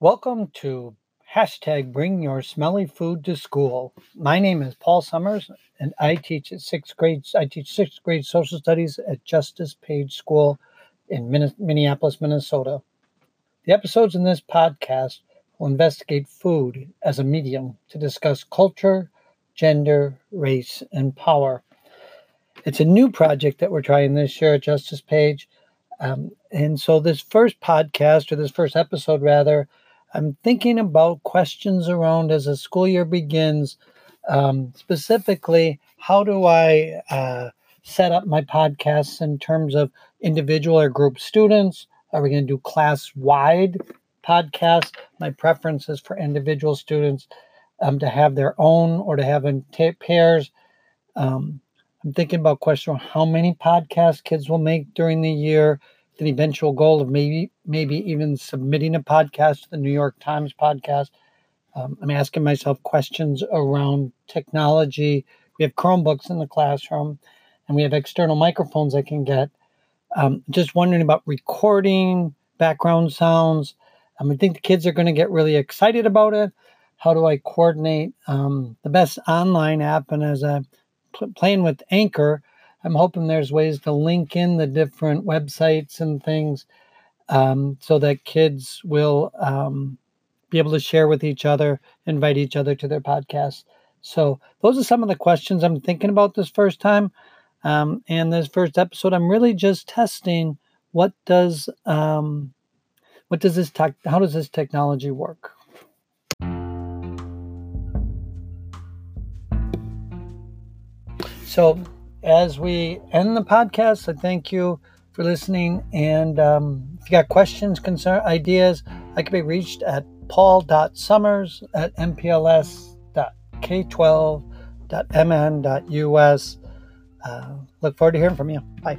Welcome to hashtag bring your smelly food to school. My name is Paul Summers and I teach at sixth grade. I teach sixth grade social studies at Justice Page School in Minneapolis, Minnesota. The episodes in this podcast will investigate food as a medium to discuss culture, gender, race, and power. It's a new project that we're trying this year at Justice Page. Um, and so, this first podcast, or this first episode rather, I'm thinking about questions around as the school year begins. Um, specifically, how do I uh, set up my podcasts in terms of individual or group students? Are we going to do class wide podcasts? My preference is for individual students um, to have their own or to have in t- pairs. Um, I'm thinking about question how many podcasts kids will make during the year an eventual goal of maybe maybe even submitting a podcast to the New York Times podcast. Um, I'm asking myself questions around technology. We have Chromebooks in the classroom, and we have external microphones I can get. Um, just wondering about recording background sounds. Um, I think the kids are going to get really excited about it. How do I coordinate um, the best online app? And as I'm pl- playing with Anchor, I'm hoping there's ways to link in the different websites and things um, so that kids will um, be able to share with each other, invite each other to their podcasts. So those are some of the questions I'm thinking about this first time. Um, and this first episode, I'm really just testing what does um, what does this tech, how does this technology work? So as we end the podcast, I thank you for listening. And um, if you got questions, concern, ideas, I can be reached at paul.summers at mpls.k12.mn.us. Uh, look forward to hearing from you. Bye.